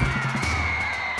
Thank you.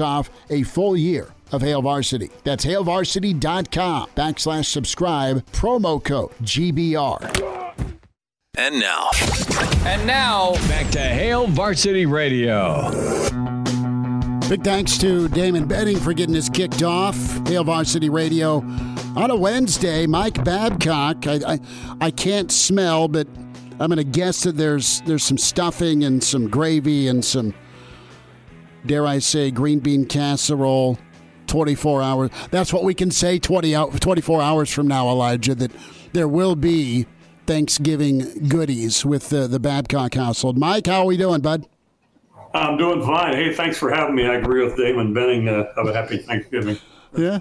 off a full year of Hail Varsity. That's hailvarsity.com backslash subscribe, promo code GBR. And now, And now, Back to Hail Varsity Radio. Big thanks to Damon Benning for getting us kicked off. Hail Varsity Radio on a Wednesday. Mike Babcock, I, I, I can't smell, but I'm going to guess that there's there's some stuffing and some gravy and some, dare I say, green bean casserole. 24 hours. That's what we can say 20 out, 24 hours from now, Elijah, that there will be Thanksgiving goodies with the, the Babcock household. Mike, how are we doing, bud? I'm doing fine. Hey, thanks for having me. I agree with Damon Benning. Uh, have a happy Thanksgiving. Yeah.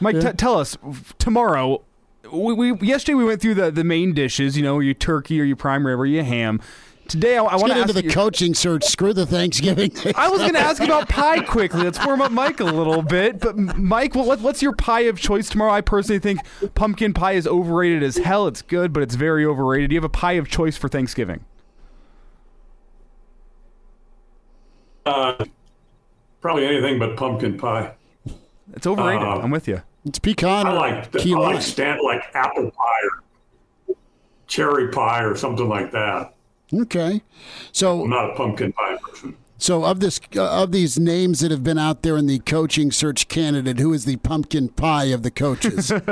Mike, t- tell us tomorrow. We, we yesterday we went through the, the main dishes. You know, your turkey or your prime rib or your ham. Today I, I Let's want get into ask the you- coaching search. Screw the Thanksgiving. I was going to ask about pie quickly. Let's warm up Mike a little bit. But Mike, what, what's your pie of choice tomorrow? I personally think pumpkin pie is overrated as hell. It's good, but it's very overrated. Do you have a pie of choice for Thanksgiving? Uh, probably anything but pumpkin pie. It's overrated. Uh, I'm with you. It's pecan I or like key I like stand like apple pie or cherry pie or something like that. Okay, I'm so not a pumpkin pie person. so of this uh, of these names that have been out there in the coaching search candidate, who is the pumpkin pie of the coaches?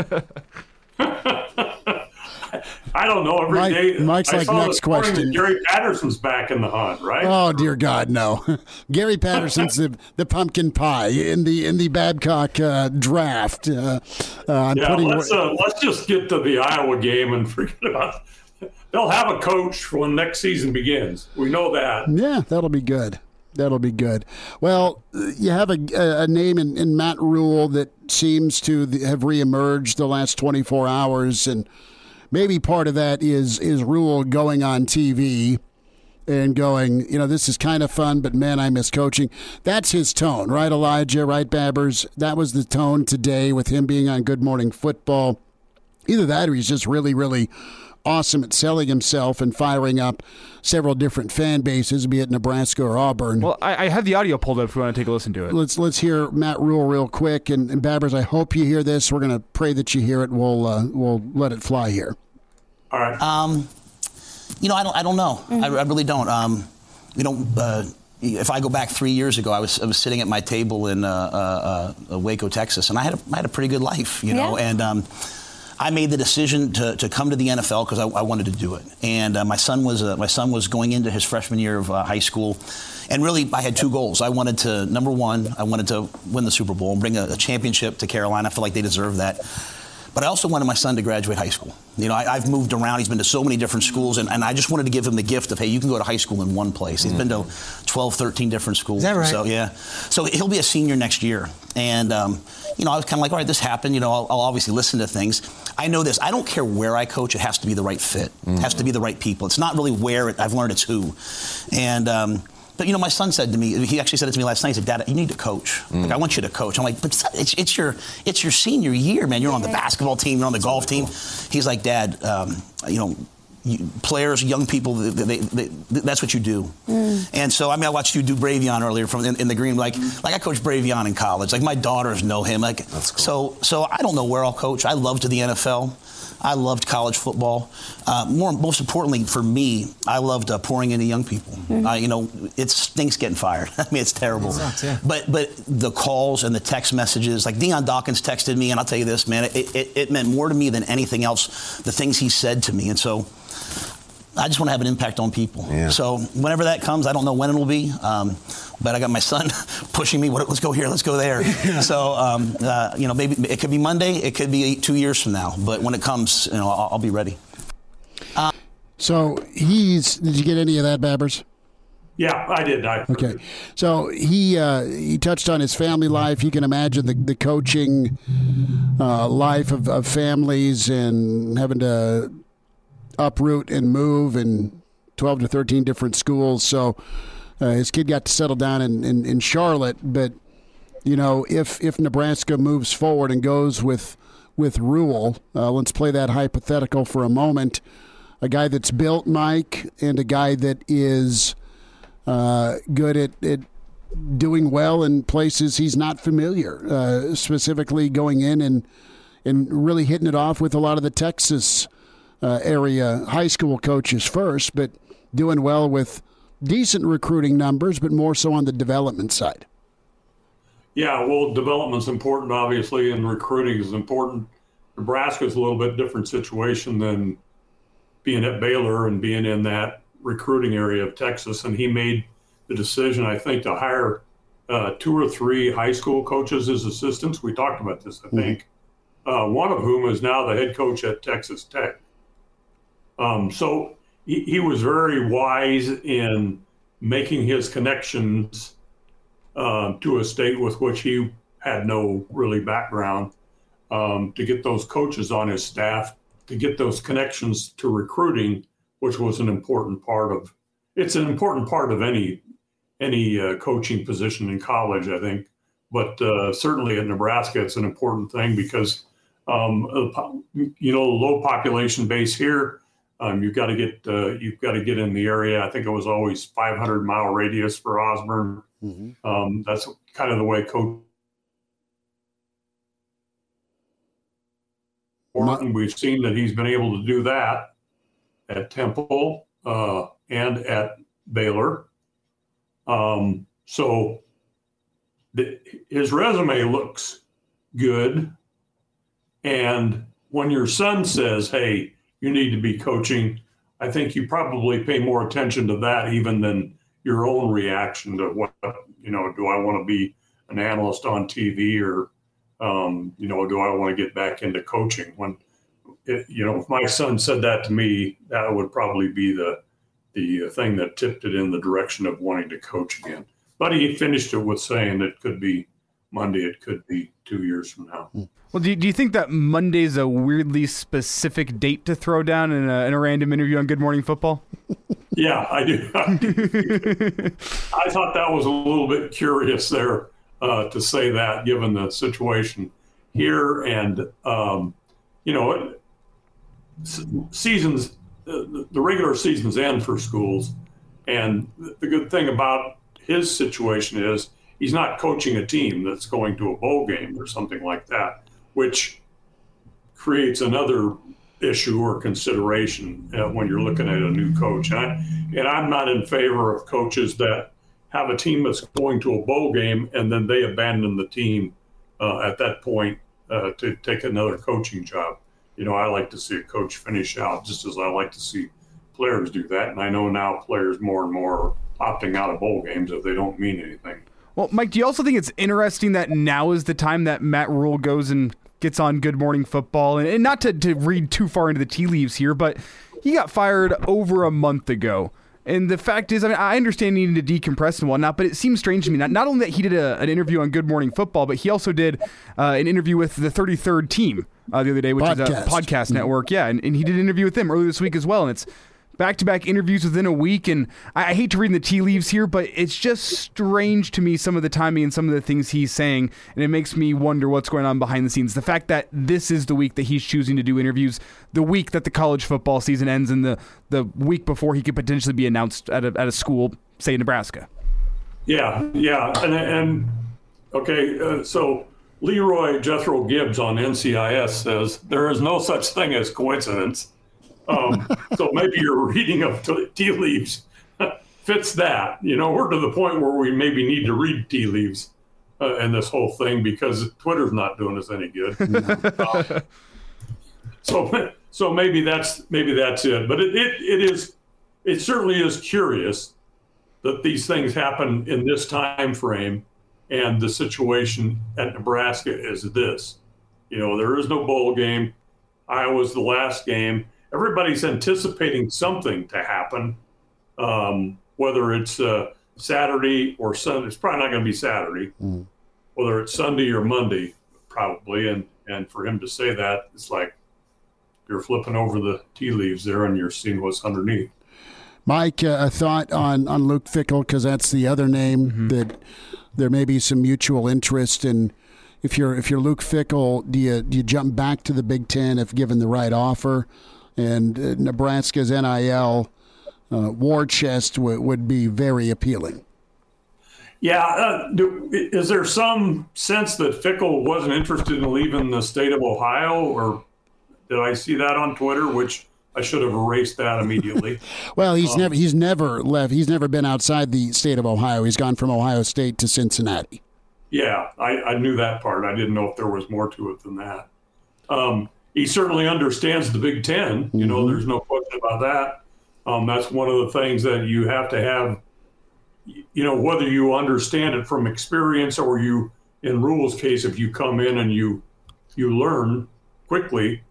I don't know. Every Mike- day, Mike's I like, saw next this question. Gary Patterson's back in the hunt, right? oh dear God, no! Gary Patterson's the, the pumpkin pie in the in the Babcock uh, draft. Uh, uh, yeah, putting let's uh, let's just get to the Iowa game and forget about. They'll have a coach when next season begins. We know that. Yeah, that'll be good. That'll be good. Well, you have a, a name in, in Matt Rhule that seems to have reemerged the last 24 hours, and maybe part of that is is Rhule going on TV and going, you know, this is kind of fun, but man, I miss coaching. That's his tone, right, Elijah? Right, Babbers? That was the tone today with him being on Good Morning Football. Either that or he's just really, really awesome at selling himself and firing up several different fan bases, be it Nebraska or Auburn. Well, I, I have the audio pulled up if we want to take a listen to it. let's let's hear Matt Rhule real quick, and, and Babbers, I hope you hear this. We're gonna pray that you hear it. We'll uh, we'll let it fly here. All right. Um, you know, I don't, I don't know. I, I really don't. Um, you know, uh, if I go back three years ago, I was, I was sitting at my table in uh, uh, uh, Waco, Texas, and I had a, I had a pretty good life, you know, Yeah. and. Um, I made the decision to, to come to the NFL because I, I wanted to do it, and uh, my son was uh, my son was going into his freshman year of uh, high school, and really I had two goals. I wanted to number one, I wanted to win the Super Bowl and bring a, a championship to Carolina. I feel like they deserve that. But I also wanted my son to graduate high school. You know, I, I've moved around. He's been to so many different schools, and, and I just wanted to give him the gift of, hey, you can go to high school in one place. He's been to 12, 13 different schools. Is that right? So, yeah. So he'll be a senior next year. And, um, you know, I was kind of like, all right, this happened. You know, I'll, I'll obviously listen to things. I know this. I don't care where I coach. It has to be the right fit. It has to be the right people. It's not really where. It, I've learned it's who. And, um, but you know, my son said to me, he actually said it to me last night. He said, "Dad, you need to coach. Like, I want you to coach." I'm like, "But son, it's, it's your it's your senior year, man. You're on the basketball team. You're on the golf team." He's like, "Dad, um, you know." You, players, young people, they, they, they, that's what you do. Mm. And so, I mean, I watched you do Bravvion earlier from in, in, the green. Like, like I coached Bravvion in college. Like my daughters know him. Like, cool. so, so I don't know where I'll coach. I love to the NFL. I loved college football. Uh, more, most importantly for me, I loved uh, pouring into young people. Mm-hmm. Uh, you know, it stinks getting fired. I mean, it's terrible. It sucks, yeah. But but the calls and the text messages, like Dion Dawkins texted me, and I'll tell you this, man, it, it, it meant more to me than anything else. The things he said to me, and so. I just want to have an impact on people. Yeah. So whenever that comes, I don't know when it'll be, um, but I got my son pushing me. Let's go here. Let's go there. Yeah. So um, uh, you know, maybe it could be Monday. It could be two years from now. But when it comes, you know, I'll, I'll be ready. Uh, so he's. Did you get any of that, Babbers? Yeah, I did. I okay, so he uh, he touched on his family life. You can imagine the the coaching uh, life of, of families and having to uproot and move in 12 to 13 different schools. So uh, his kid got to settle down in, in, in, Charlotte. But, you know, if, if Nebraska moves forward and goes with, with Rhule, uh, let's play that hypothetical for a moment. A guy that's built, Mike, and a guy that is uh, good at, at doing well in places he's not familiar, uh, specifically going in and, and really hitting it off with a lot of the Texas uh, area high school coaches first, but doing well with decent recruiting numbers, but more so on the development side. Yeah, well, development's important, obviously, and recruiting is important. Nebraska's a little bit different situation than being at Baylor and being in that recruiting area of Texas. And he made the decision, I think, to hire uh, two or three high school coaches as assistants. We talked about this, I mm-hmm. think. Mm-hmm. Uh, one of whom is now the head coach at Texas Tech. Um, so he, he, was very wise in making his connections uh, to a state with which he had no really background um, to get those coaches on his staff, to get those connections to recruiting, which was an important part of. It's an important part of any any uh, coaching position in college, I think. But uh, certainly at Nebraska, it's an important thing because um, you know low population base here um, you've got to get uh, you've got to get in the area. I think it was always 500 mile radius for Osborne. Mm-hmm. Um, that's kind of the way coach. We've seen that he's been able to do that at Temple uh, and at Baylor. Um, so the, his resume looks good. And when your son says, hey, you need to be coaching. I think you probably pay more attention to that even than your own reaction to what, you know, do I want to be an analyst on TV or, um, you know, do I want to get back into coaching? When, it, you know, if my son said that to me, that would probably be the, the thing that tipped it in the direction of wanting to coach again. But he finished it with saying it could be Monday, it could be two years from now. Hmm. Well, do you, do you think that Monday is a weirdly specific date to throw down in a, in a random interview on Good Morning Football? Yeah, I do. I thought that was a little bit curious there uh, to say that, given the situation here, and um, you know, seasons, the regular seasons end for schools, and the good thing about his situation is he's not coaching a team that's going to a bowl game or something like that which creates another issue or consideration uh, when you're looking at a new coach. And, I, and I'm not in favor of coaches that have a team that's going to a bowl game and then they abandon the team uh, at that point uh, to take another coaching job. You know, I like to see a coach finish out just as I like to see players do that. And I know now players more and more are opting out of bowl games if they don't mean anything. Well, Mike, do you also think it's interesting that now is the time that Matt Rhule goes and gets on Good Morning Football, and, and not to, to read too far into the tea leaves here, but he got fired over a month ago. And the fact is, I mean, I understand needing to decompress and whatnot, but it seems strange to me. Not, not only that he did a, an interview on Good Morning Football, but he also did uh, an interview with the 33rd team uh, the other day, which podcast. is a podcast network. Yeah, and, and he did an interview with them earlier this week as well. And it's back to back interviews within a week. And I, I, hate to read the tea leaves here, but it's just strange to me some of the timing and some of the things he's saying. And it makes me wonder what's going on behind the scenes. The fact that this is the week that he's choosing to do interviews, the week that the college football season ends, and the, the week before he could potentially be announced at a, at a school, say Nebraska. Yeah, yeah. And, and okay, uh, so. Leroy Jethro Gibbs on NCIS says there is no such thing as coincidence. Um, so maybe your reading of tea leaves fits that. You know, we're to the point where we maybe need to read tea leaves uh, in this whole thing because Twitter's not doing us any good. uh, so, so maybe that's maybe that's it. But it, it, it is it certainly is curious that these things happen in this time frame, and the situation at Nebraska is this. You know, there is no bowl game. Iowa's the last game everybody's anticipating something to happen, um, whether it's uh, Saturday or Sunday. It's probably not going to be Saturday, mm. whether it's Sunday or Monday, probably. And and for him to say that, it's like you're flipping over the tea leaves there and you're seeing what's underneath. Mike, uh, a thought on, on Luke Fickell because that's the other name mm-hmm. that there may be some mutual interest in. If you're if you're Luke Fickell, do you do you jump back to the Big Ten if given the right offer? And uh, Nebraska's NIL uh, war chest w- would be very appealing. Yeah, uh, do, is there some sense that Fickell wasn't interested in leaving the state of Ohio, or did I see that on Twitter? Which I should have erased that immediately. well, he's um, never he's never left. He's never been outside the state of Ohio. He's gone from Ohio State to Cincinnati. Yeah, I, I knew that part. I didn't know if there was more to it than that. Um, he certainly understands the Big 10 You know, mm-hmm. there's no question about that. Um, that's one of the things that you have to have. You know, whether you understand it from experience or you, in Rhule's case, if you come in and you you learn quickly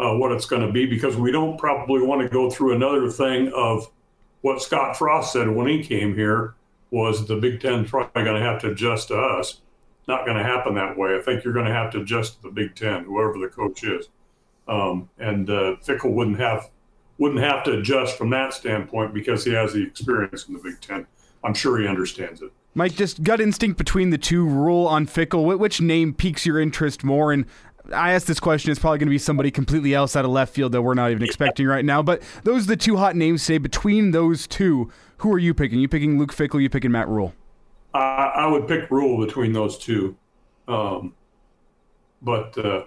uh, what it's going to be, because we don't probably want to go through another thing of what Scott Frost said when he came here was the Big Ten probably going to have to adjust to us not going to happen that way. I think you're going to have to adjust to the Big Ten, whoever the coach is. Um, and uh, Fickell wouldn't have wouldn't have to adjust from that standpoint because he has the experience in the Big Ten. I'm sure he understands it. Mike, just gut instinct between the two. Rhule on Fickell. Which name piques your interest more? And I asked this question. It's probably going to be somebody completely else out of left field that we're not even expecting right now. But those are the two hot names today. Between those two, who are you picking? You picking Luke Fickell? You picking Matt Rhule? I, I would pick Rhule between those two. Um, but uh,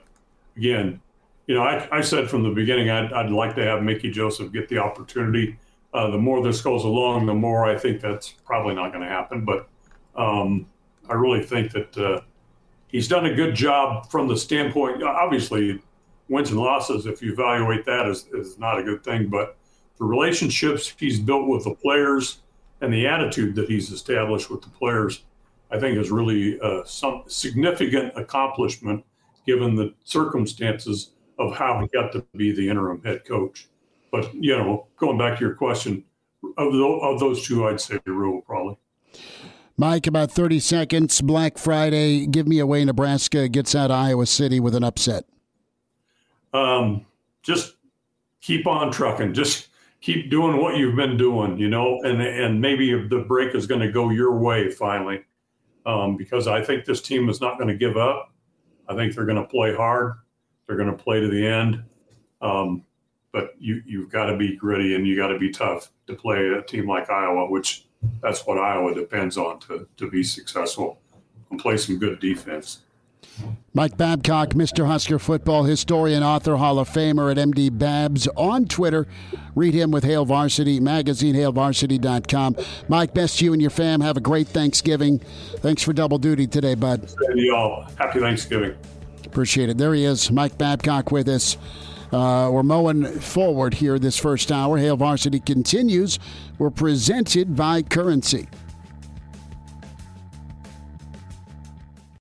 again, you know, I, I, said from the beginning I'd, I'd, like to have Mickey Joseph get the opportunity. Uh, the more this goes along, the more I think that's probably not going to happen. But um, I really think that uh, he's done a good job from the standpoint. Obviously, wins and losses, if you evaluate that, is, is not a good thing. But the relationships he's built with the players and the attitude that he's established with the players, I think is really uh, some significant accomplishment given the circumstances of how he got to be the interim head coach. But you know, going back to your question, of, the, of those two, I'd say Rhule probably. Mike, about 30 seconds. Black Friday. Give me away. Nebraska gets out of Iowa City with an upset. Um, just keep on trucking. Just keep doing what you've been doing, you know, and and maybe the break is going to go your way finally, um, because I think this team is not going to give up. I think they're going to play hard. They're going to play to the end. Um, but you you've got to be gritty and you got to be tough to play a team like Iowa, which that's what Iowa depends on to to be successful and play some good defense. Mike Babcock, Mr. Husker football historian, author, Hall of Famer at MD Babs on Twitter. Read him with Hail Varsity Magazine, hailvarsity.com. Mike, best to you and your fam. Have a great Thanksgiving. Thanks for double duty today, bud. y'all. Happy Thanksgiving. Appreciate it. There he is, Mike Babcock with us. Uh, we're mowing forward here this first hour. Hail Varsity continues. We're presented by Currency.